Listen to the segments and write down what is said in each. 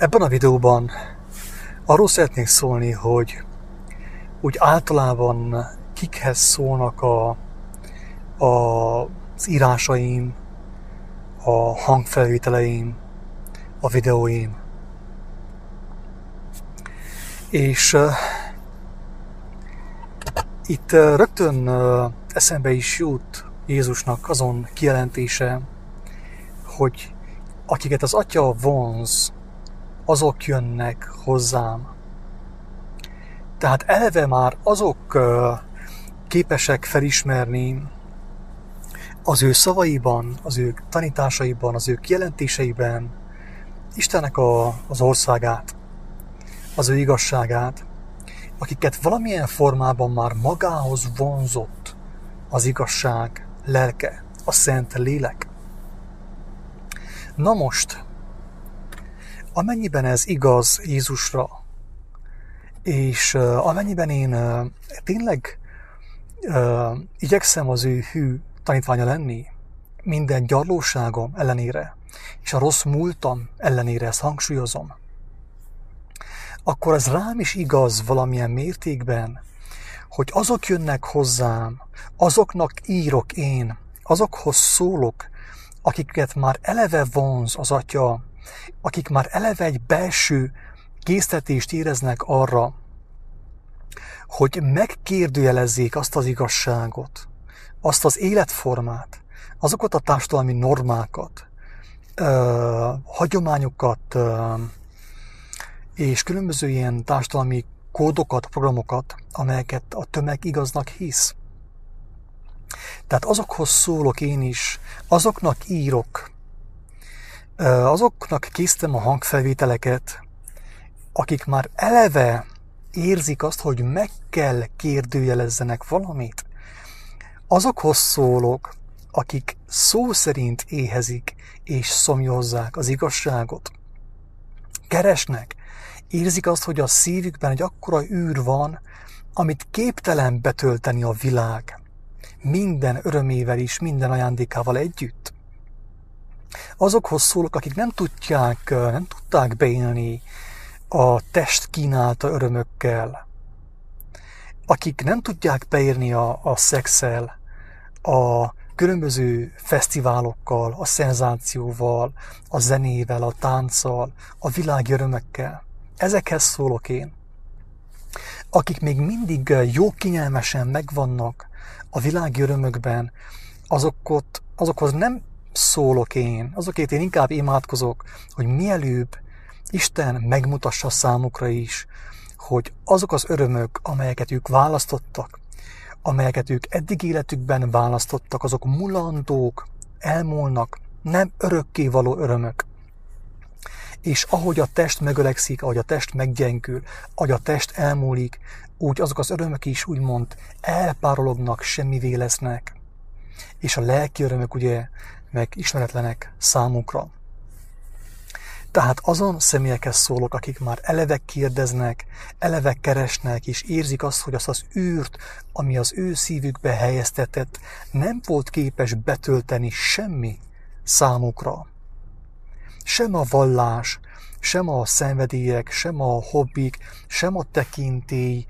Ebben a videóban arról szeretnék szólni, hogy úgy általában kikhez szólnak a, a, az írásaim, a hangfelvételeim, a videóim. És uh, itt uh, rögtön uh, eszembe is jut Jézusnak azon kijelentése, hogy akiket az Atya vonz, azok jönnek hozzám. Tehát eleve már azok képesek felismerni az ő szavaiban, az ő tanításaiban, az ő kijelentéseiben Istennek a, az országát, az ő igazságát, akiket valamilyen formában már magához vonzott az igazság lelke, a szent lélek. Na most, amennyiben ez igaz Jézusra, és amennyiben én tényleg igyekszem az ő hű tanítványa lenni, minden gyarlóságom ellenére, és a rossz múltam ellenére, ezt hangsúlyozom, akkor ez rám is igaz valamilyen mértékben, hogy azok jönnek hozzám, azoknak írok én, azokhoz szólok, akiket már eleve vonz az atya, akik már eleve egy belső késztetést éreznek arra, hogy megkérdőjelezzék azt az igazságot, azt az életformát, azokat a társadalmi normákat, hagyományokat és különböző ilyen társadalmi kódokat, programokat, amelyeket a tömeg igaznak hisz. Tehát azokhoz szólok én is, azoknak írok, azoknak készítem a hangfelvételeket, akik már eleve érzik azt, hogy meg kell kérdőjelezzenek valamit, azokhoz szólok, akik szó szerint éhezik és szomjozzák az igazságot. Keresnek, érzik azt, hogy a szívükben egy akkora űr van, amit képtelen betölteni a világ. Minden örömével is, minden ajándékával együtt. Azokhoz szólok, akik nem tudják, nem tudták beélni a test kínálta örömökkel, akik nem tudják beírni a, a szexel, a különböző fesztiválokkal, a szenzációval, a zenével, a tánccal, a világi örömökkel. Ezekhez szólok én. Akik még mindig jó kényelmesen megvannak a világi örömökben, azokat, azokhoz nem szólok én, azokért én inkább imádkozok, hogy mielőbb Isten megmutassa számukra is, hogy azok az örömök, amelyeket ők választottak, amelyeket ők eddig életükben választottak, azok mulandók, elmúlnak, nem örökké való örömök. És ahogy a test megölegszik, ahogy a test meggyengül, ahogy a test elmúlik, úgy azok az örömök is úgymond elpárolognak, semmivé lesznek. És a lelki örömök ugye meg ismeretlenek számunkra. Tehát azon személyekhez szólok, akik már eleve kérdeznek, eleve keresnek, és érzik azt, hogy azt az űrt, ami az ő szívükbe helyeztetett, nem volt képes betölteni semmi számukra. Sem a vallás, sem a szenvedélyek, sem a hobbik, sem a tekintély,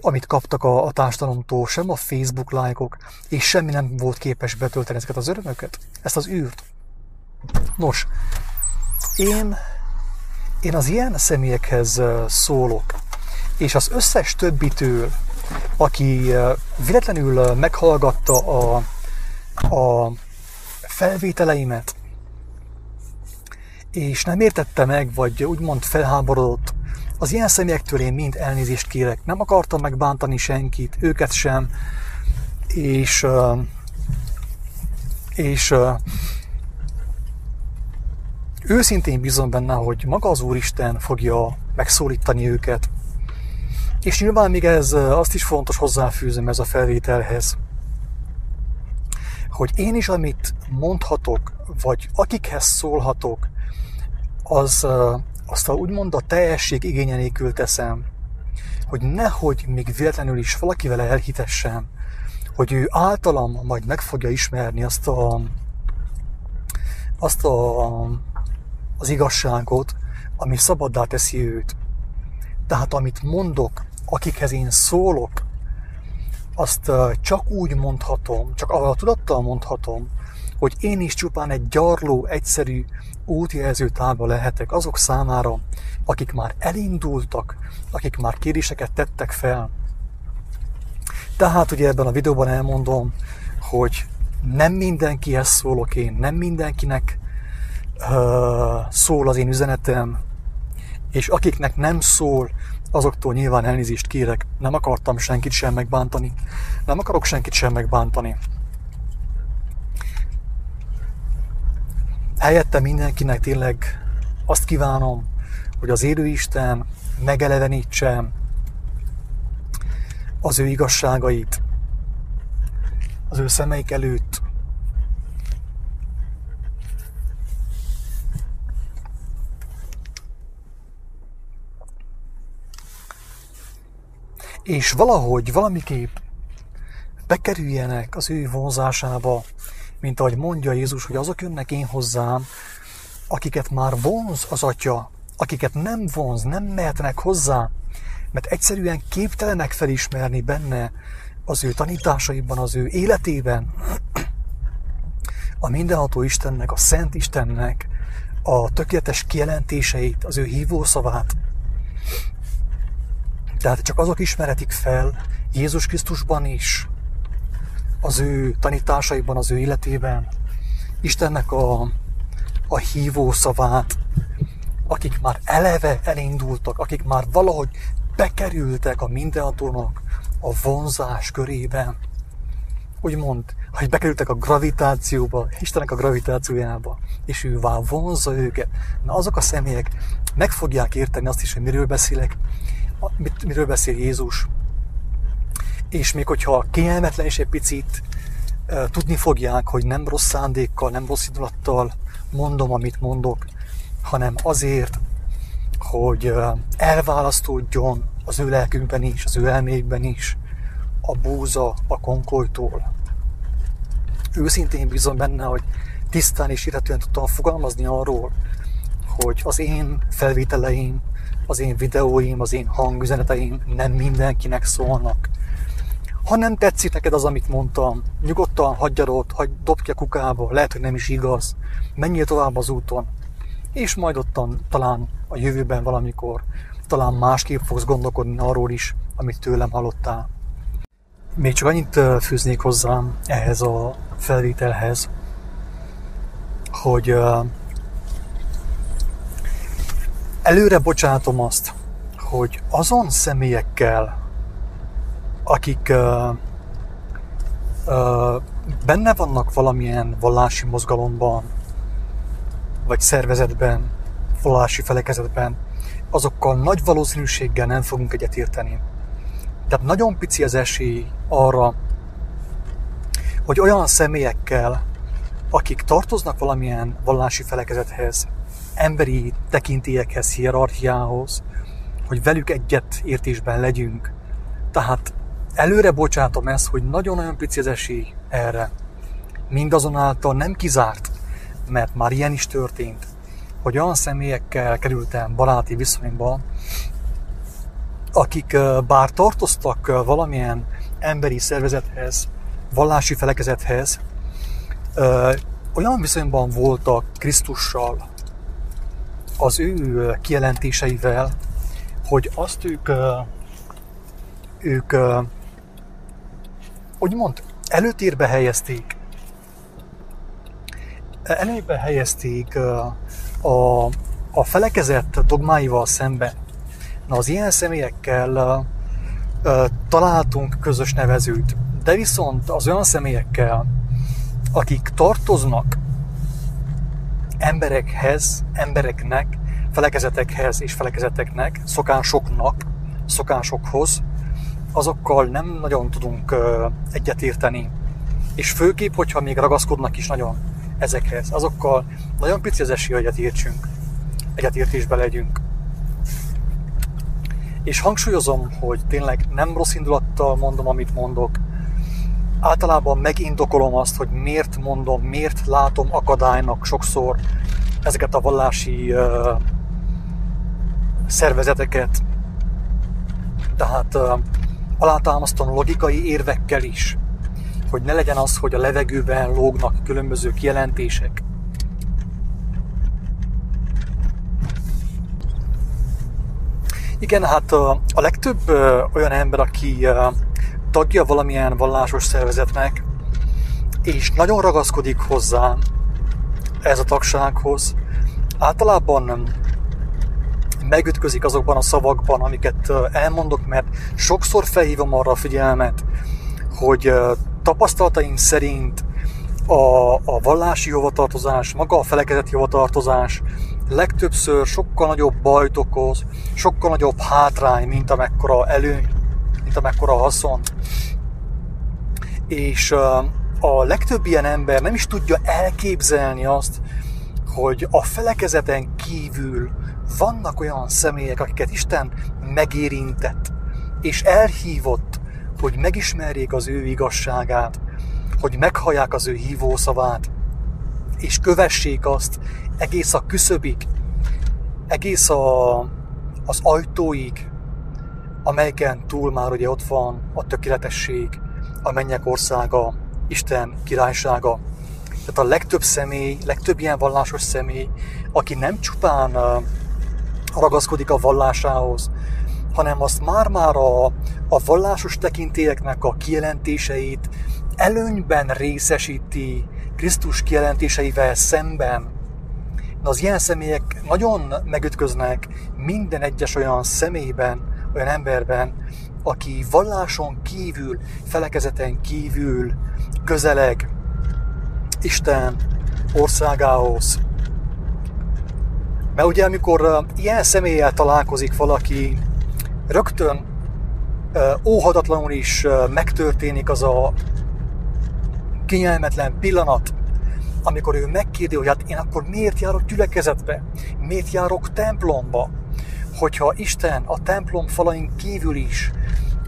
amit kaptak a, a társadalomtól, sem a Facebook lájkok, és semmi nem volt képes betölteni ezeket az örömöket, ezt az űrt. Nos, én, én az ilyen személyekhez szólok, és az összes többitől, aki véletlenül meghallgatta a, a felvételeimet, és nem értette meg, vagy úgymond felháborodott, az ilyen személyektől én mind elnézést kérek. Nem akartam megbántani senkit, őket sem, és, és Őszintén bízom benne, hogy maga az Úristen fogja megszólítani őket. És nyilván még ez azt is fontos hozzáfűzöm ez a felvételhez, hogy én is, amit mondhatok, vagy akikhez szólhatok, az azt a úgymond a teljesség igénye nélkül teszem, hogy nehogy még véletlenül is valakivel elhitessem, hogy ő általam majd meg fogja ismerni azt a, azt a az igazságot, ami szabaddá teszi őt. Tehát amit mondok, akikhez én szólok, azt csak úgy mondhatom, csak a tudattal mondhatom, hogy én is csupán egy gyarló, egyszerű útjelző tábla lehetek azok számára, akik már elindultak, akik már kéréseket tettek fel. Tehát ugye ebben a videóban elmondom, hogy nem mindenkihez szólok én, nem mindenkinek uh, szól az én üzenetem, és akiknek nem szól, azoktól nyilván elnézést kérek, nem akartam senkit sem megbántani, nem akarok senkit sem megbántani. Helyette mindenkinek tényleg azt kívánom, hogy az élő Isten megelevenítse az ő igazságait az ő szemeik előtt. És valahogy, valamiképp bekerüljenek az ő vonzásába, mint ahogy mondja Jézus, hogy azok jönnek én hozzám, akiket már vonz az Atya, akiket nem vonz, nem mehetnek hozzá, mert egyszerűen képtelenek felismerni benne az ő tanításaiban, az ő életében, a mindenható Istennek, a Szent Istennek a tökéletes kijelentéseit, az ő hívószavát. Tehát csak azok ismeretik fel Jézus Krisztusban is, az ő tanításaiban, az ő életében, Istennek a, a hívó szavát, akik már eleve elindultak, akik már valahogy bekerültek a mindenhatónak a vonzás körében. Úgymond, hogy bekerültek a gravitációba, Istennek a gravitációjába, és ő már vonzza őket. Na azok a személyek meg fogják érteni azt is, hogy miről beszélek, mit, miről beszél Jézus, és még hogyha kényelmetlen is egy picit, tudni fogják, hogy nem rossz szándékkal, nem rossz indulattal mondom, amit mondok, hanem azért, hogy elválasztódjon az ő lelkünkben is, az ő elmékben is a búza a konkolytól. Őszintén bízom benne, hogy tisztán és illetően tudtam fogalmazni arról, hogy az én felvételeim, az én videóim, az én hangüzeneteim nem mindenkinek szólnak, ha nem tetszik neked az, amit mondtam, nyugodtan hagyjad ott, hagy, dobd ki a kukába, lehet, hogy nem is igaz. Menjél tovább az úton, és majd ottan talán a jövőben valamikor, talán másképp fogsz gondolkodni arról is, amit tőlem hallottál. Még csak annyit fűznék hozzám ehhez a felvételhez, hogy előre bocsátom azt, hogy azon személyekkel, akik benne vannak valamilyen vallási mozgalomban, vagy szervezetben, vallási felekezetben, azokkal nagy valószínűséggel nem fogunk egyetérteni. Tehát nagyon pici az esély arra, hogy olyan személyekkel, akik tartoznak valamilyen vallási felekezethez, emberi tekintélyekhez, hierarchiához, hogy velük egyet értésben legyünk. Tehát előre bocsátom ezt, hogy nagyon-nagyon pici az esély erre. Mindazonáltal nem kizárt, mert már ilyen is történt, hogy olyan személyekkel kerültem baráti viszonyba, akik bár tartoztak valamilyen emberi szervezethez, vallási felekezethez, olyan viszonyban voltak Krisztussal, az ő kijelentéseivel, hogy azt ők, ők úgymond előtérbe helyezték, előtérbe helyezték a, a felekezett dogmáival szemben. Na, az ilyen személyekkel találtunk közös nevezőt, de viszont az olyan személyekkel, akik tartoznak emberekhez, embereknek, felekezetekhez és felekezeteknek, szokásoknak, szokásokhoz, azokkal nem nagyon tudunk egyetérteni. És főképp, hogyha még ragaszkodnak is nagyon ezekhez, azokkal nagyon pici az esély, hogy egyetértsünk, egyetértésbe legyünk. És hangsúlyozom, hogy tényleg nem rossz indulattal mondom, amit mondok. Általában megindokolom azt, hogy miért mondom, miért látom akadálynak sokszor ezeket a vallási uh, szervezeteket, tehát alátámasztom logikai érvekkel is, hogy ne legyen az, hogy a levegőben lógnak különböző kijelentések. Igen, hát a legtöbb olyan ember, aki tagja valamilyen vallásos szervezetnek, és nagyon ragaszkodik hozzá ez a tagsághoz, általában megütközik azokban a szavakban, amiket elmondok, mert sokszor felhívom arra a figyelmet, hogy tapasztalataim szerint a, a vallási hovatartozás, maga a felekezeti hovatartozás legtöbbször sokkal nagyobb bajt okoz, sokkal nagyobb hátrány, mint amekkora előny, mint amekkora haszon. És a legtöbb ilyen ember nem is tudja elképzelni azt, hogy a felekezeten kívül vannak olyan személyek, akiket Isten megérintett, és elhívott, hogy megismerjék az ő igazságát, hogy meghallják az ő hívószavát, és kövessék azt egész a küszöbig, egész a, az ajtóig, amelyeken túl már ugye ott van a tökéletesség, a mennyek országa, Isten királysága. Tehát a legtöbb személy, legtöbb ilyen vallásos személy, aki nem csupán ragaszkodik a vallásához, hanem azt már-már a, a vallásos tekintélyeknek a kijelentéseit előnyben részesíti Krisztus kijelentéseivel szemben. Na, az ilyen személyek nagyon megütköznek minden egyes olyan személyben, olyan emberben, aki valláson kívül, felekezeten kívül közeleg Isten országához. Mert ugye amikor ilyen személlyel találkozik valaki, rögtön óhatatlanul is megtörténik az a kényelmetlen pillanat, amikor ő megkérdi, hogy hát én akkor miért járok gyülekezetbe, miért járok templomba, hogyha Isten a templom falain kívül is,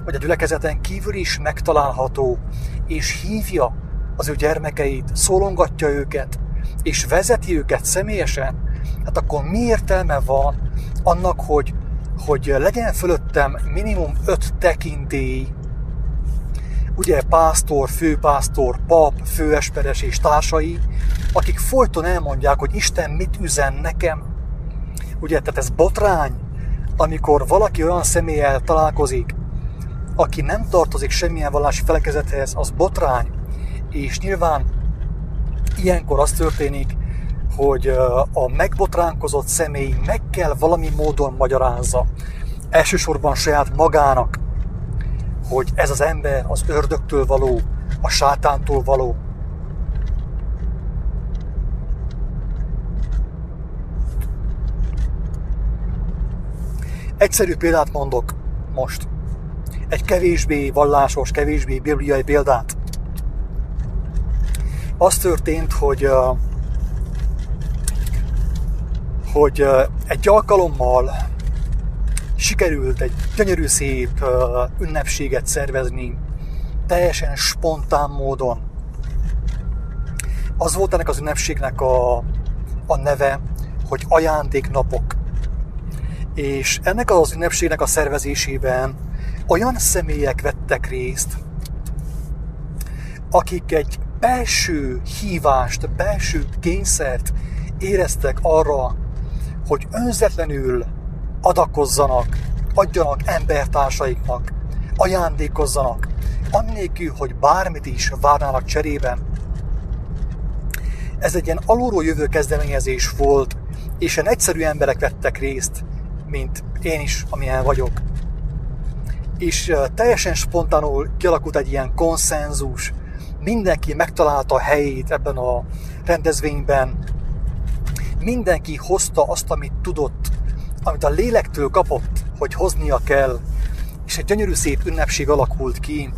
vagy a gyülekezeten kívül is megtalálható, és hívja az ő gyermekeit, szólongatja őket, és vezeti őket személyesen, hát akkor mi értelme van annak, hogy, hogy legyen fölöttem minimum öt tekintély, ugye pásztor, főpásztor, pap, főesperes és társai, akik folyton elmondják, hogy Isten mit üzen nekem. Ugye, tehát ez botrány, amikor valaki olyan személlyel találkozik, aki nem tartozik semmilyen vallási felekezethez, az botrány. És nyilván ilyenkor az történik, hogy a megbotránkozott személy meg kell valami módon magyarázza, elsősorban saját magának, hogy ez az ember az ördögtől való, a sátántól való. Egyszerű példát mondok most. Egy kevésbé vallásos, kevésbé bibliai példát. Az történt, hogy hogy egy alkalommal sikerült egy gyönyörű szép ünnepséget szervezni, teljesen spontán módon. Az volt ennek az ünnepségnek a, a neve, hogy ajándéknapok. És ennek az ünnepségnek a szervezésében olyan személyek vettek részt, akik egy belső hívást, belső kényszert éreztek arra, hogy önzetlenül adakozzanak, adjanak embertársaiknak, ajándékozzanak, annélkül, hogy bármit is várnának cserében. Ez egy ilyen alulról jövő kezdeményezés volt, és ilyen egyszerű emberek vettek részt, mint én is, amilyen vagyok. És teljesen spontánul kialakult egy ilyen konszenzus, mindenki megtalálta a helyét ebben a rendezvényben, mindenki hozta azt, amit tudott, amit a lélektől kapott, hogy hoznia kell, és egy gyönyörű szép ünnepség alakult ki,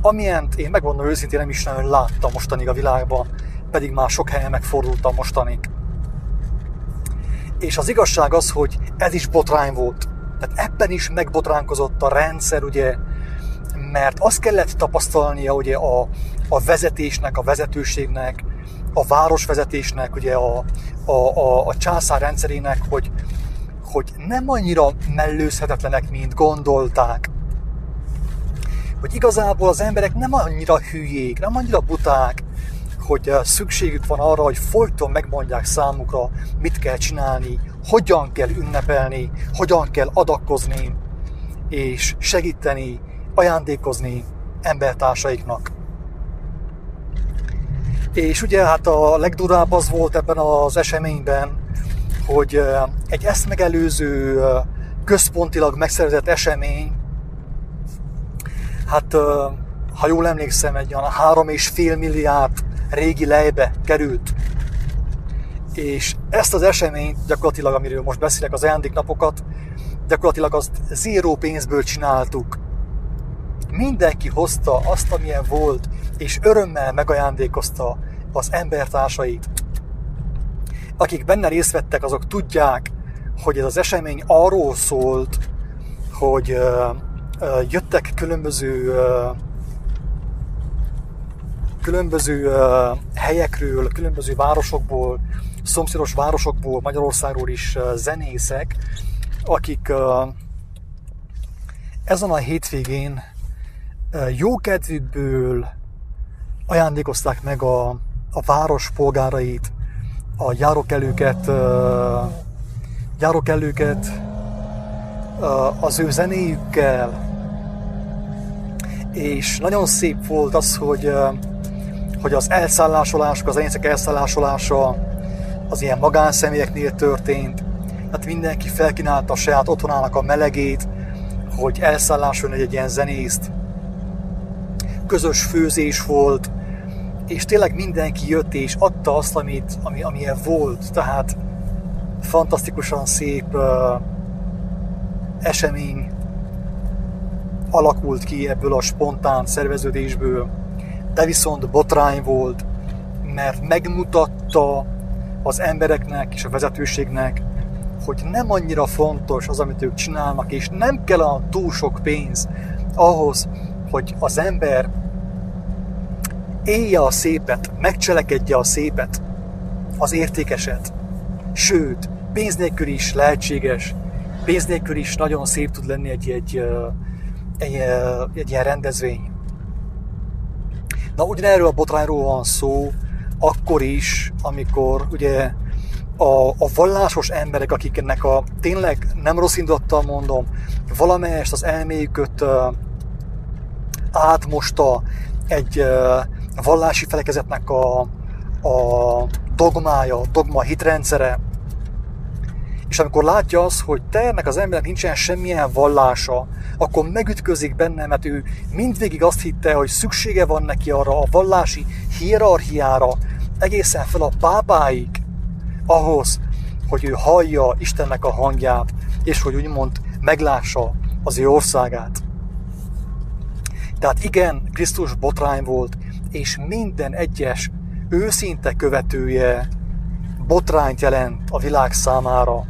amilyent én megmondom őszintén nem is nagyon láttam mostanig a világban, pedig már sok helyen megfordultam mostanig. És az igazság az, hogy ez is botrány volt. Tehát ebben is megbotránkozott a rendszer, ugye, mert azt kellett tapasztalnia ugye a, a vezetésnek, a vezetőségnek, a városvezetésnek, ugye a, a, a, a császár rendszerének, hogy, hogy nem annyira mellőzhetetlenek, mint gondolták. Hogy igazából az emberek nem annyira hülyék, nem annyira buták, hogy szükségük van arra, hogy folyton megmondják számukra, mit kell csinálni, hogyan kell ünnepelni, hogyan kell adakozni, és segíteni, ajándékozni embertársaiknak. És ugye hát a legdurább az volt ebben az eseményben, hogy egy ezt megelőző központilag megszervezett esemény, hát ha jól emlékszem, egy olyan három és fél milliárd régi lejbe került. És ezt az eseményt gyakorlatilag, amiről most beszélek, az ajándéknapokat, gyakorlatilag azt zéró pénzből csináltuk. Mindenki hozta azt, amilyen volt, és örömmel megajándékozta az embertársait. Akik benne részt vettek, azok tudják, hogy ez az esemény arról szólt, hogy uh, uh, jöttek különböző uh, különböző helyekről, különböző városokból, szomszédos városokból, Magyarországról is zenészek, akik ezen a hétvégén uh, jó kedvükből ajándékozták meg a, a város polgárait, a járókelőket, járókelőket az ő zenéjükkel, és nagyon szép volt az, hogy hogy az elszállásolások, az enyészek elszállásolása az ilyen magánszemélyeknél történt. Tehát mindenki felkínálta a saját otthonának a melegét, hogy elszállásolni egy ilyen zenészt. Közös főzés volt, és tényleg mindenki jött és adta azt, amit, ami, amilyen volt. Tehát fantasztikusan szép uh, esemény alakult ki ebből a spontán szerveződésből de viszont botrány volt, mert megmutatta az embereknek és a vezetőségnek, hogy nem annyira fontos az, amit ők csinálnak, és nem kell a túl sok pénz ahhoz, hogy az ember élje a szépet, megcselekedje a szépet, az értékeset. Sőt, pénz nélkül is lehetséges, pénz nélkül is nagyon szép tud lenni egy, egy, egy, egy, egy ilyen rendezvény. Na ugyanerről a botrányról van szó, akkor is, amikor ugye a, a vallásos emberek, akik ennek a tényleg nem rossz indulattal mondom, valamelyest az elméjüket uh, átmosta egy vallási felekezetnek a, a dogmája, dogma hitrendszere, és amikor látja az, hogy te ennek az embernek nincsen semmilyen vallása, akkor megütközik benne, mert ő mindvégig azt hitte, hogy szüksége van neki arra a vallási hierarchiára, egészen fel a pápáig, ahhoz, hogy ő hallja Istennek a hangját, és hogy úgymond meglássa az ő országát. Tehát igen, Krisztus botrány volt, és minden egyes őszinte követője botrányt jelent a világ számára.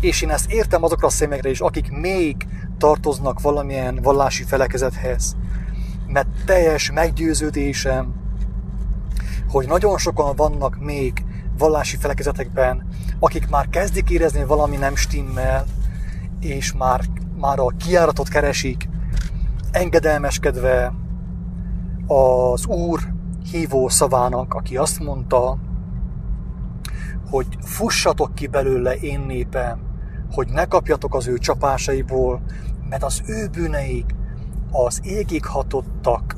És én ezt értem azokra a szemekre is, akik még tartoznak valamilyen vallási felekezethez. Mert teljes meggyőződésem, hogy nagyon sokan vannak még vallási felekezetekben, akik már kezdik érezni, valami nem stimmel, és már, már a kiáratot keresik, engedelmeskedve az Úr hívó szavának, aki azt mondta, hogy fussatok ki belőle én népem, hogy ne kapjatok az ő csapásaiból, mert az ő bűneik az égig hatottak.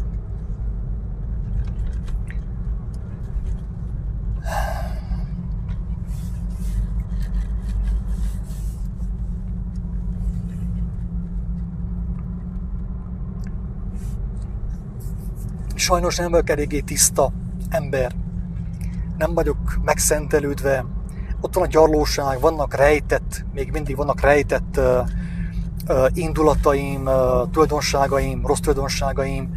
Sajnos nem vagyok eléggé tiszta ember. Nem vagyok megszentelődve, ott van a gyarlóság, vannak rejtett, még mindig vannak rejtett uh, uh, indulataim, uh, tulajdonságaim, rossz tulajdonságaim,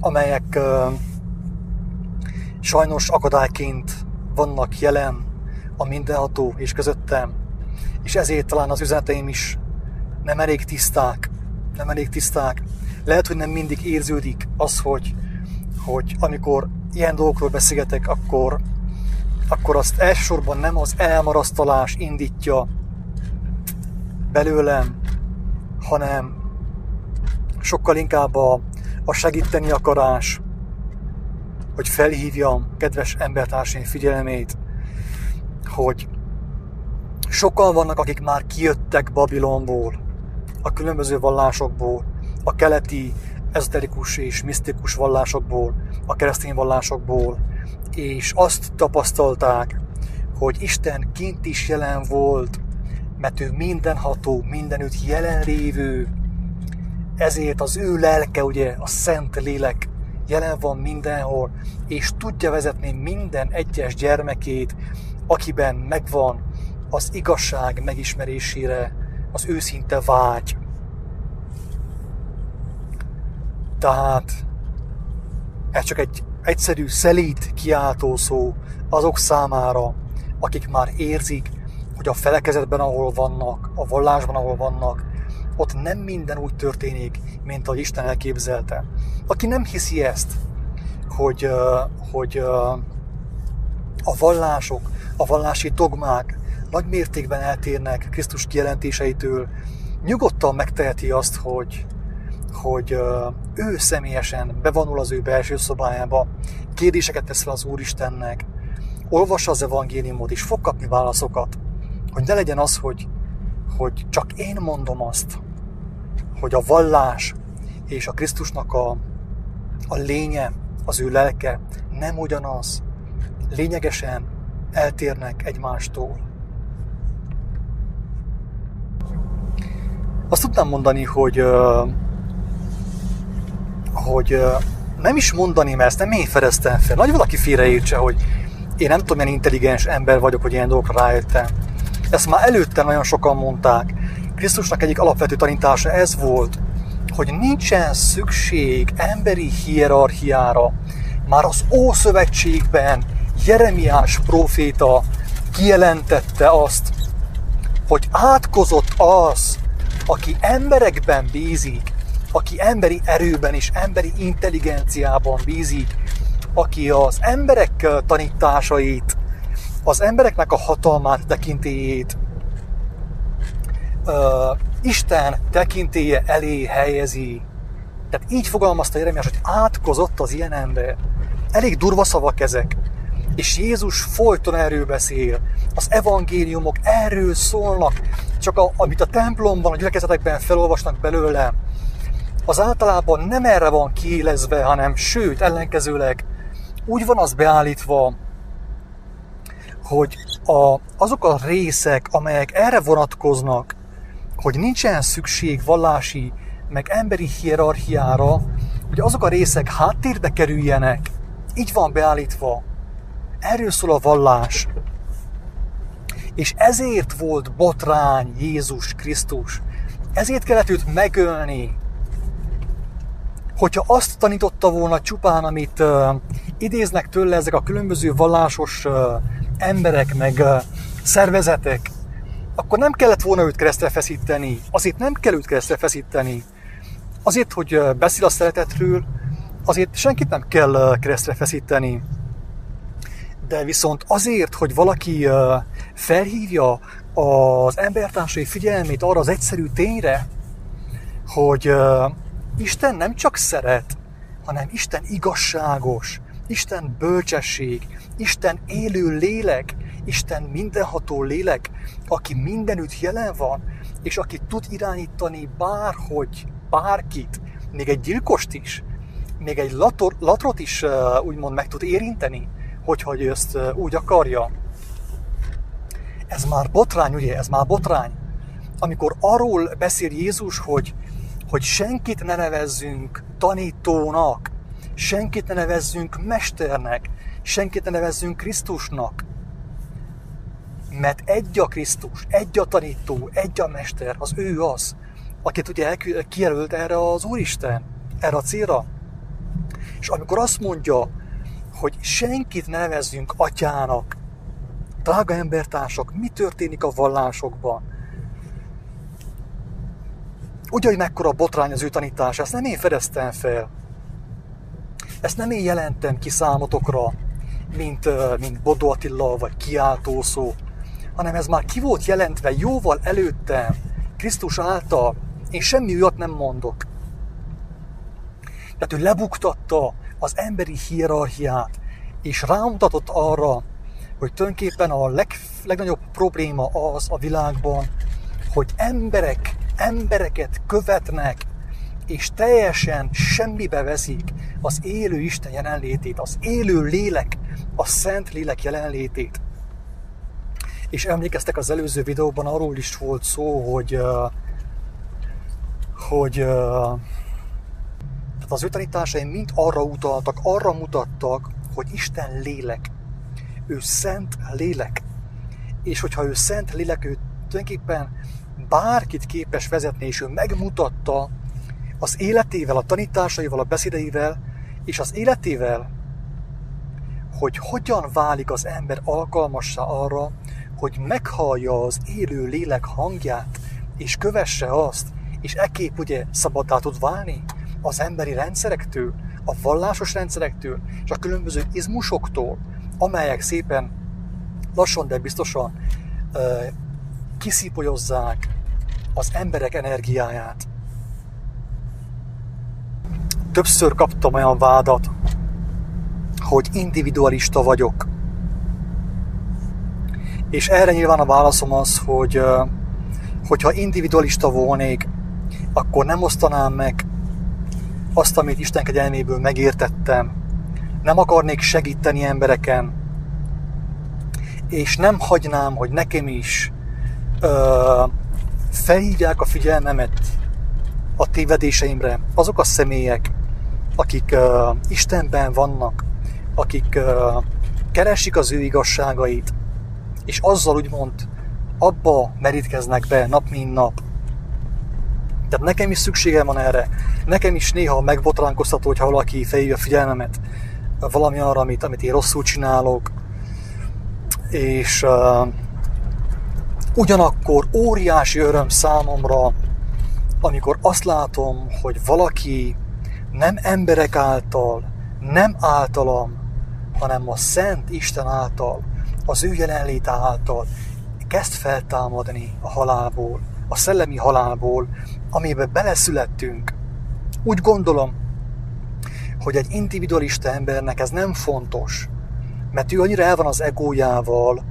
amelyek uh, sajnos akadályként vannak jelen a mindenható és közöttem, és ezért talán az üzeneteim is nem elég tiszták, nem elég tiszták. Lehet, hogy nem mindig érződik az, hogy, hogy amikor ilyen dolgokról beszélgetek, akkor akkor azt elsősorban nem az elmarasztalás indítja, belőlem, hanem sokkal inkább a, a segíteni akarás, hogy felhívjam kedves embertársaim figyelmét, hogy sokan vannak, akik már kijöttek Babilonból, a különböző vallásokból, a keleti ezoterikus és misztikus vallásokból, a keresztény vallásokból, és azt tapasztalták, hogy Isten kint is jelen volt, mert ő mindenható, mindenütt jelenlévő, ezért az ő lelke, ugye a Szent Lélek jelen van mindenhol, és tudja vezetni minden egyes gyermekét, akiben megvan az igazság megismerésére az őszinte vágy. Tehát ez csak egy egyszerű, szelít kiáltó szó azok számára, akik már érzik, hogy a felekezetben, ahol vannak, a vallásban, ahol vannak, ott nem minden úgy történik, mint ahogy Isten elképzelte. Aki nem hiszi ezt, hogy, hogy a vallások, a vallási dogmák nagy mértékben eltérnek Krisztus kijelentéseitől, nyugodtan megteheti azt, hogy, hogy ő személyesen bevonul az ő belső szobájába, kérdéseket tesz fel az Úristennek, olvassa az evangéliumot, és fog kapni válaszokat, hogy ne legyen az, hogy, hogy csak én mondom azt, hogy a vallás és a Krisztusnak a, a lénye, az ő lelke nem ugyanaz. Lényegesen eltérnek egymástól. Azt tudnám mondani, hogy, hogy nem is mondani, mert ezt nem én fedeztem fel. Nagy valaki félreértse, hogy én nem tudom, milyen intelligens ember vagyok, hogy ilyen dolgokra rájöttem. Ezt már előtte nagyon sokan mondták. Krisztusnak egyik alapvető tanítása ez volt, hogy nincsen szükség emberi hierarchiára. Már az Ószövetségben Jeremiás proféta kijelentette azt, hogy átkozott az, aki emberekben bízik, aki emberi erőben és emberi intelligenciában bízik, aki az emberek tanításait, az embereknek a hatalmát, tekintélyét uh, Isten tekintélye elé helyezi. Tehát így fogalmazta Jeremiás, hogy átkozott az ilyen ember. Elég durva szavak ezek. És Jézus folyton erről beszél. Az evangéliumok erről szólnak. Csak a, amit a templomban, a gyülekezetekben felolvasnak belőle, az általában nem erre van kiélezve, hanem sőt, ellenkezőleg úgy van az beállítva, hogy a, azok a részek, amelyek erre vonatkoznak, hogy nincsen szükség vallási, meg emberi hierarchiára, hogy azok a részek háttérbe kerüljenek. Így van beállítva. Erről szól a vallás. És ezért volt botrány Jézus Krisztus. Ezért kellett őt megölni. Hogyha azt tanította volna csupán, amit uh, idéznek tőle ezek a különböző vallásos uh, emberek, meg uh, szervezetek, akkor nem kellett volna őt keresztre feszíteni. Azért nem kell őt keresztre feszíteni. Azért, hogy beszél a szeretetről, azért senkit nem kell keresztre feszíteni. De viszont azért, hogy valaki felhívja az embertársai figyelmét arra az egyszerű tényre, hogy Isten nem csak szeret, hanem Isten igazságos, Isten bölcsesség, Isten élő lélek, Isten mindenható lélek, aki mindenütt jelen van, és aki tud irányítani bárhogy, bárkit, még egy gyilkost is, még egy lator, latrot is úgymond meg tud érinteni, hogyha ő ezt úgy akarja. Ez már botrány, ugye? Ez már botrány. Amikor arról beszél Jézus, hogy, hogy senkit ne nevezzünk tanítónak, senkit ne nevezzünk mesternek, senkit ne nevezzünk Krisztusnak, mert egy a Krisztus, egy a tanító, egy a mester, az ő az, akit ugye kijelölt erre az Úristen, erre a célra. És amikor azt mondja, hogy senkit ne nevezzünk atyának, drága embertársak, mi történik a vallásokban? Ugye, hogy mekkora botrány az ő tanítása, ezt nem én fedeztem fel. Ezt nem én jelentem ki számotokra, mint, mint Bodó Attila, vagy kiáltó szó, hanem ez már ki volt jelentve jóval előtte Krisztus által én semmi olyat nem mondok. Tehát ő lebuktatta az emberi hierarchiát, és rámutatott arra, hogy tulajdonképpen a leg, legnagyobb probléma az a világban, hogy emberek, embereket követnek, és teljesen semmibe veszik az élő Isten jelenlétét, az élő lélek, a szent lélek jelenlétét. És emlékeztek az előző videóban arról is volt szó, hogy, hogy tehát az ő tanításaim mind arra utaltak, arra mutattak, hogy Isten lélek. Ő szent lélek. És hogyha ő szent lélek, ő tulajdonképpen bárkit képes vezetni, és ő megmutatta az életével, a tanításaival, a beszédeivel, és az életével, hogy hogyan válik az ember alkalmassá arra, hogy meghallja az élő lélek hangját, és kövesse azt, és ekképp ugye szabadá tud válni az emberi rendszerektől, a vallásos rendszerektől, és a különböző izmusoktól, amelyek szépen lassan, de biztosan kiszipolyozzák az emberek energiáját. Többször kaptam olyan vádat, hogy individualista vagyok. És erre nyilván a válaszom az, hogy hogyha individualista volnék, akkor nem osztanám meg azt, amit Isten kegyelméből megértettem. Nem akarnék segíteni embereken, és nem hagynám, hogy nekem is felhívják a figyelmemet a tévedéseimre azok a személyek, akik uh, Istenben vannak, akik uh, keresik az ő igazságait, és azzal úgymond abba merítkeznek be nap mint nap. Tehát nekem is szükségem van erre. Nekem is néha megbotránkoztató, hogyha valaki felhívja a figyelmemet valami arra, amit, amit én rosszul csinálok. És uh, ugyanakkor óriási öröm számomra, amikor azt látom, hogy valaki nem emberek által, nem általam, hanem a Szent Isten által, az ő jelenléte által kezd feltámadni a halálból, a szellemi halálból, amiben beleszülettünk. Úgy gondolom, hogy egy individualista embernek ez nem fontos, mert ő annyira el van az egójával,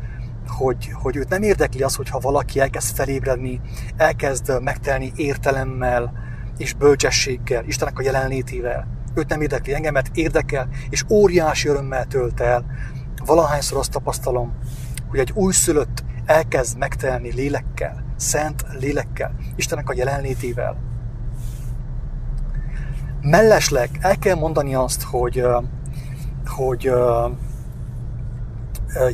hogy, hogy őt nem érdekli az, hogyha valaki elkezd felébredni, elkezd megtelni értelemmel, és bölcsességgel, Istennek a jelenlétével. Őt nem érdekli engemet, érdekel, és óriási örömmel tölt el. Valahányszor azt tapasztalom, hogy egy újszülött elkezd megtelni lélekkel, szent lélekkel, Istennek a jelenlétével. Mellesleg el kell mondani azt, hogy, hogy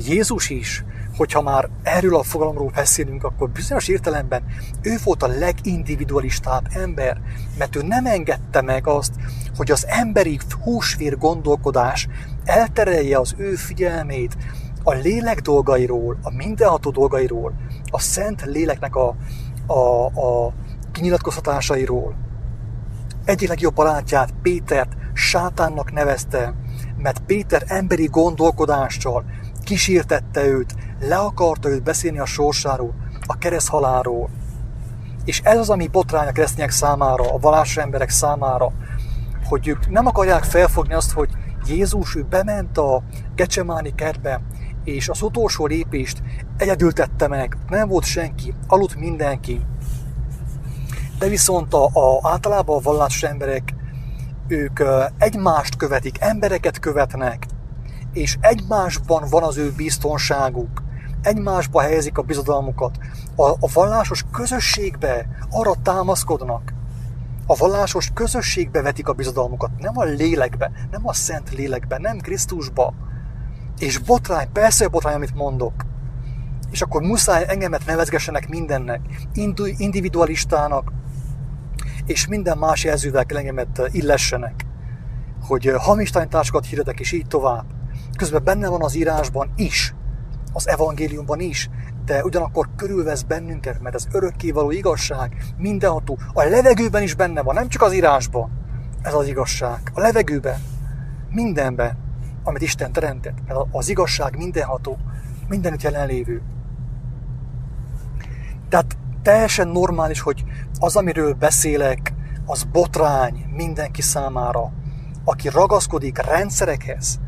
Jézus is hogyha már erről a fogalomról beszélünk, akkor bizonyos értelemben ő volt a legindividualistább ember, mert ő nem engedte meg azt, hogy az emberi húsvér gondolkodás elterelje az ő figyelmét a lélek dolgairól, a mindenható dolgairól, a szent léleknek a, a, a kinyilatkoztatásairól. Egyik legjobb barátját, Pétert, sátánnak nevezte, mert Péter emberi gondolkodással kísértette őt, le akarta őt beszélni a sorsáról, a kereszt haláról. És ez az, ami botrány a keresztények számára, a vallásos emberek számára, hogy ők nem akarják felfogni azt, hogy Jézus ő bement a Gecsemáni kertbe, és az utolsó lépést egyedül tette meg, nem volt senki, aludt mindenki. De viszont a, a, általában a vallásos emberek, ők egymást követik, embereket követnek, és egymásban van az ő biztonságuk egymásba helyezik a bizodalmukat. A, a vallásos közösségbe arra támaszkodnak. A vallásos közösségbe vetik a bizodalmukat, nem a lélekbe, nem a szent lélekbe, nem Krisztusba. És botrány, persze botrány, amit mondok. És akkor muszáj engemet nevezgessenek mindennek, individualistának, és minden más jelzővel kell engemet illessenek, hogy hamis tanításokat hirdetek, és így tovább. Közben benne van az írásban is, az evangéliumban is, de ugyanakkor körülvesz bennünket, mert az örökkévaló igazság mindenható. A levegőben is benne van, nem csak az írásban. Ez az igazság. A levegőben, mindenben, amit Isten teremtett. Mert az igazság mindenható, mindenütt jelenlévő. Tehát teljesen normális, hogy az, amiről beszélek, az botrány mindenki számára, aki ragaszkodik rendszerekhez,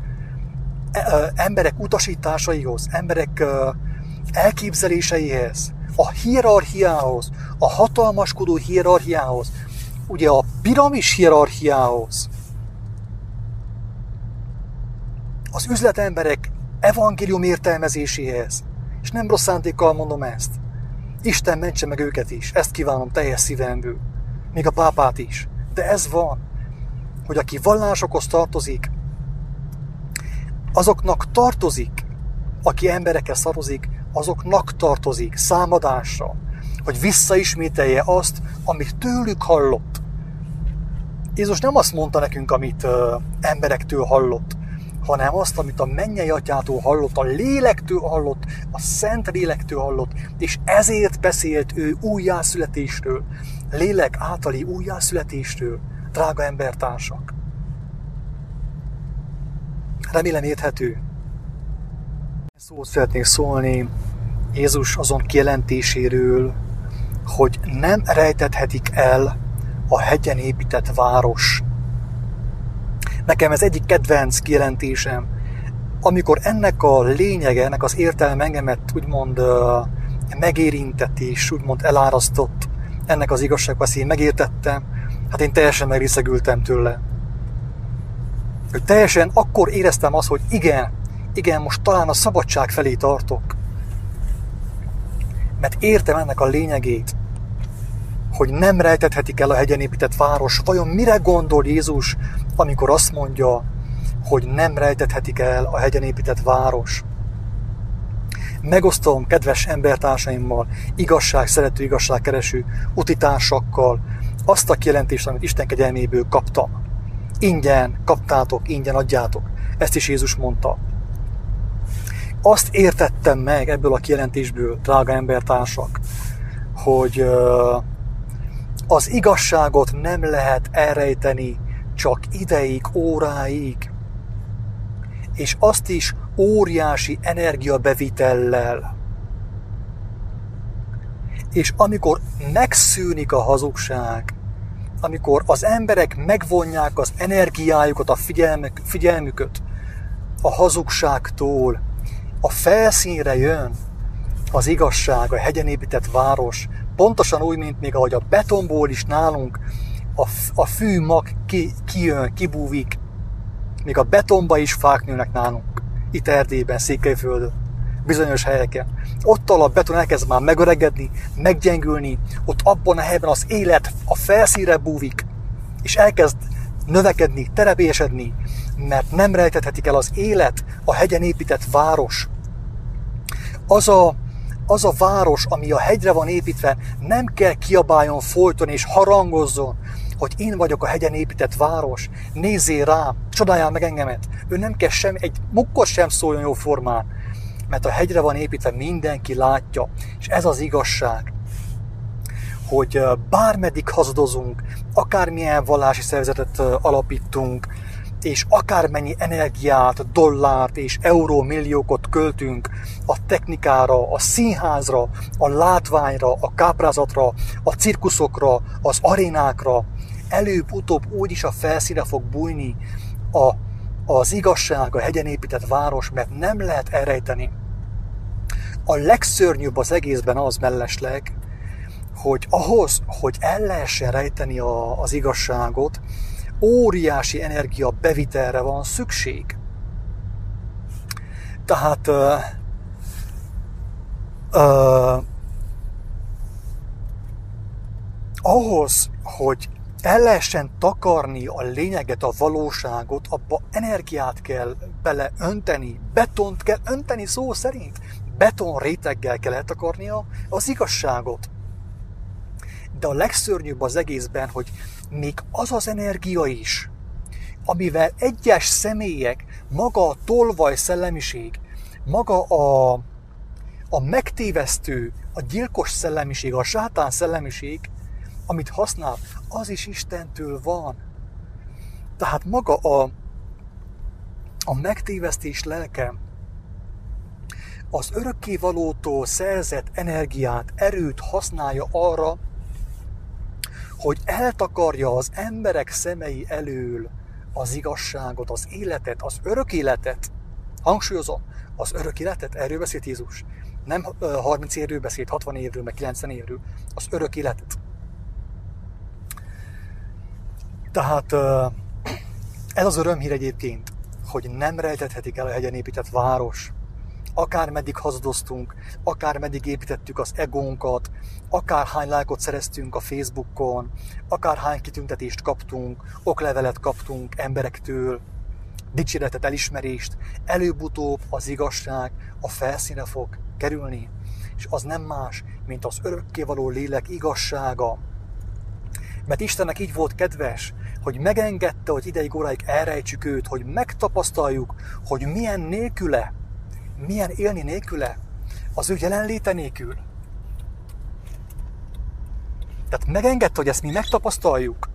emberek utasításaihoz, emberek elképzeléseihez, a hierarchiához, a hatalmaskodó hierarchiához, ugye a piramis hierarchiához, az üzletemberek evangélium értelmezéséhez, és nem rossz szándékkal mondom ezt. Isten mentse meg őket is, ezt kívánom teljes szívemből, még a pápát is. De ez van, hogy aki vallásokhoz tartozik, azoknak tartozik, aki emberekkel szarozik, azoknak tartozik számadásra, hogy visszaismételje azt, amit tőlük hallott. Jézus nem azt mondta nekünk, amit ö, emberektől hallott, hanem azt, amit a mennyei atyától hallott, a lélektől hallott, a szent lélektől hallott, és ezért beszélt ő újjászületésről, lélek általi újjászületésről, drága embertársak. Remélem érthető. Szót szeretnék szólni Jézus azon kijelentéséről, hogy nem rejtethetik el a hegyen épített város. Nekem ez egyik kedvenc kijelentésem, amikor ennek a lényege, ennek az értelme engemet úgymond megérintett és úgymond elárasztott, ennek az igazságban én megértettem, hát én teljesen megriszegültem tőle. Hogy teljesen akkor éreztem azt, hogy igen, igen, most talán a szabadság felé tartok. Mert értem ennek a lényegét, hogy nem rejtethetik el a hegyen épített város. Vajon mire gondol Jézus, amikor azt mondja, hogy nem rejtethetik el a hegyen épített város? Megosztom kedves embertársaimmal, igazság, szerető, igazságkereső utitársakkal azt a kijelentést, amit Isten kegyelméből kaptam. Ingyen kaptátok, ingyen adjátok. Ezt is Jézus mondta. Azt értettem meg ebből a kijelentésből, drága embertársak, hogy az igazságot nem lehet elrejteni csak ideig, óráig, és azt is óriási energiabevitellel. És amikor megszűnik a hazugság, amikor az emberek megvonják az energiájukat, a figyelmük, figyelmüköt a hazugságtól, a felszínre jön az igazság, a hegyen épített város, pontosan úgy, mint még ahogy a betonból is nálunk a, a fű ki, kijön, kibúvik, még a betonba is fák nőnek nálunk, itt Erdélyben, Székelyföldön, bizonyos helyeken. Ott a beton elkezd már megöregedni, meggyengülni, ott abban a helyben az élet a felszínre búvik, és elkezd növekedni, terepésedni, mert nem rejtethetik el az élet a hegyen épített város. Az a, az a város, ami a hegyre van építve, nem kell kiabáljon folyton és harangozzon, hogy én vagyok a hegyen épített város, nézzél rá, csodáljál meg engemet. Ő nem kell sem, egy mukkot sem szóljon jó formán, mert a hegyre van építve, mindenki látja, és ez az igazság hogy bármeddig hazudozunk, akármilyen vallási szervezetet alapítunk, és akármennyi energiát, dollárt és eurómilliókat költünk a technikára, a színházra, a látványra, a káprázatra, a cirkuszokra, az arénákra, előbb-utóbb úgyis a felszíne fog bújni a, az igazság, a hegyen épített város, mert nem lehet elrejteni. A legszörnyűbb az egészben az mellesleg, hogy ahhoz, hogy el lehessen rejteni a, az igazságot, óriási energia bevitelre van szükség. Tehát uh, uh, ahhoz, hogy el lehessen takarni a lényeget, a valóságot, abba energiát kell bele önteni, betont kell önteni szó szerint. Beton réteggel kell eltakarnia az igazságot. De a legszörnyűbb az egészben, hogy még az az energia is, amivel egyes személyek, maga a tolvaj szellemiség, maga a, a megtévesztő, a gyilkos szellemiség, a sátán szellemiség, amit használ, az is Istentől van. Tehát maga a, a megtévesztés lelke, az örökkévalótól szerzett energiát, erőt használja arra, hogy eltakarja az emberek szemei elől az igazságot, az életet, az örök életet. Hangsúlyozom, az örök életet, erről beszélt Jézus. Nem 30 évről beszélt, 60 évről, meg 90 évről. Az örök életet. Tehát ez az örömhír egyébként, hogy nem rejtethetik el a hegyen épített város, akár meddig hazudoztunk, akár meddig építettük az egónkat, akár hány lájkot szereztünk a Facebookon, akár hány kitüntetést kaptunk, oklevelet kaptunk emberektől, dicséretet, elismerést, előbb-utóbb az igazság a felszíne fog kerülni, és az nem más, mint az örökkévaló lélek igazsága. Mert Istennek így volt kedves, hogy megengedte, hogy ideig óráig elrejtsük őt, hogy megtapasztaljuk, hogy milyen nélküle, milyen élni nélküle, az ő jelenléte nélkül. Tehát megengedte, hogy ezt mi megtapasztaljuk.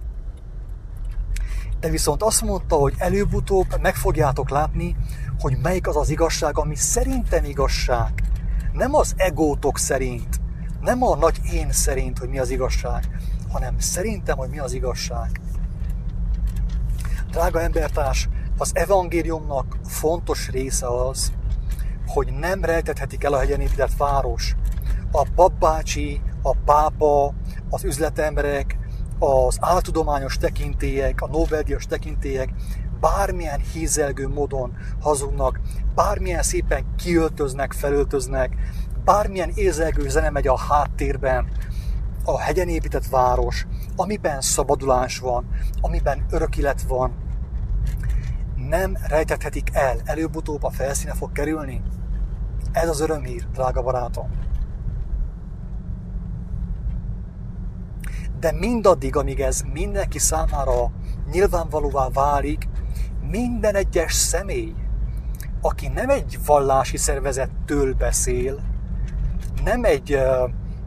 De viszont azt mondta, hogy előbb-utóbb meg fogjátok látni, hogy melyik az az igazság, ami szerintem igazság. Nem az egótok szerint, nem a nagy én szerint, hogy mi az igazság, hanem szerintem, hogy mi az igazság. Drága embertárs, az evangéliumnak fontos része az, hogy nem rejtethetik el a hegyen épített város. A papbácsi, a pápa, az üzletemberek, az áltudományos tekintélyek, a Nobel-díjas tekintélyek bármilyen hízelgő módon hazudnak, bármilyen szépen kiöltöznek, felöltöznek, bármilyen érzelgő zene megy a háttérben, a hegyen épített város, amiben szabadulás van, amiben örök élet van, nem rejtethetik el, előbb-utóbb a felszíne fog kerülni. Ez az örömhír, drága barátom. De mindaddig, amíg ez mindenki számára nyilvánvalóvá válik, minden egyes személy, aki nem egy vallási szervezettől beszél, nem egy,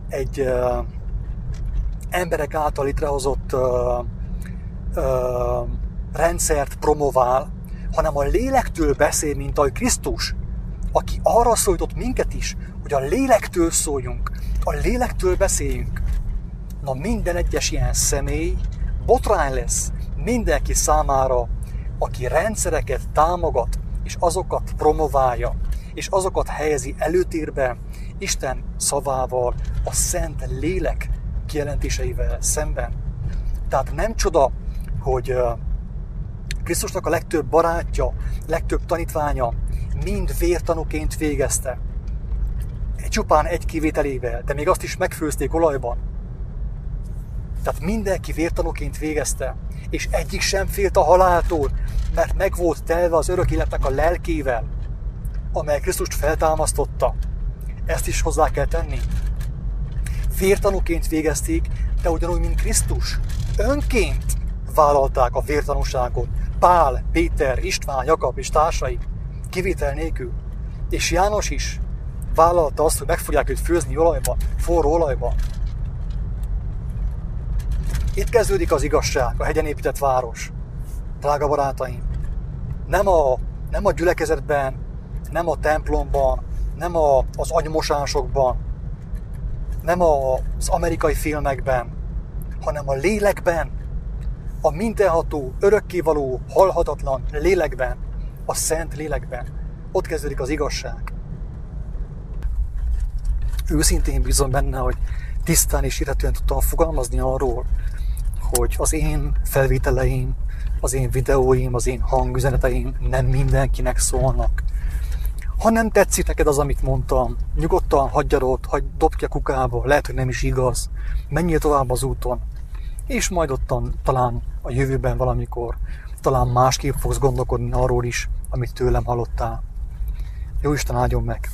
egy emberek által létrehozott rendszert promovál, hanem a lélektől beszél, mint ahogy Krisztus, aki arra szólított minket is, hogy a lélektől szóljunk, a lélektől beszéljünk. Na minden egyes ilyen személy botrány lesz mindenki számára, aki rendszereket támogat, és azokat promoválja, és azokat helyezi előtérbe Isten szavával, a szent lélek kijelentéseivel szemben. Tehát nem csoda, hogy Krisztusnak a legtöbb barátja, legtöbb tanítványa mind vértanúként végezte. Csupán egy kivételével, de még azt is megfőzték olajban. Tehát mindenki vértanúként végezte, és egyik sem félt a haláltól, mert meg volt telve az örök életnek a lelkével, amely Krisztust feltámasztotta. Ezt is hozzá kell tenni. Vértanúként végezték, de ugyanúgy, mint Krisztus, önként vállalták a vértanúságot, Pál, Péter, István, Jakab és társai, kivétel nélkül. És János is vállalta azt, hogy meg fogják őt főzni olajba, forró olajba. Itt kezdődik az igazság, a hegyen épített város. Drága barátaim, nem a, nem a gyülekezetben, nem a templomban, nem a, az agymosásokban, nem a, az amerikai filmekben, hanem a lélekben, a mindenható, örökkévaló, halhatatlan lélekben, a szent lélekben. Ott kezdődik az igazság. Őszintén bizony benne, hogy tisztán és érhetően tudtam fogalmazni arról, hogy az én felvételeim, az én videóim, az én hangüzeneteim nem mindenkinek szólnak. Ha nem tetszik neked az, amit mondtam, nyugodtan hagyjad ott, hagy, dobd ki a kukába, lehet, hogy nem is igaz. Menjél tovább az úton, és majd ottan talán a jövőben valamikor, talán másképp fogsz gondolkodni arról is, amit tőlem hallottál. Jó Isten áldjon meg!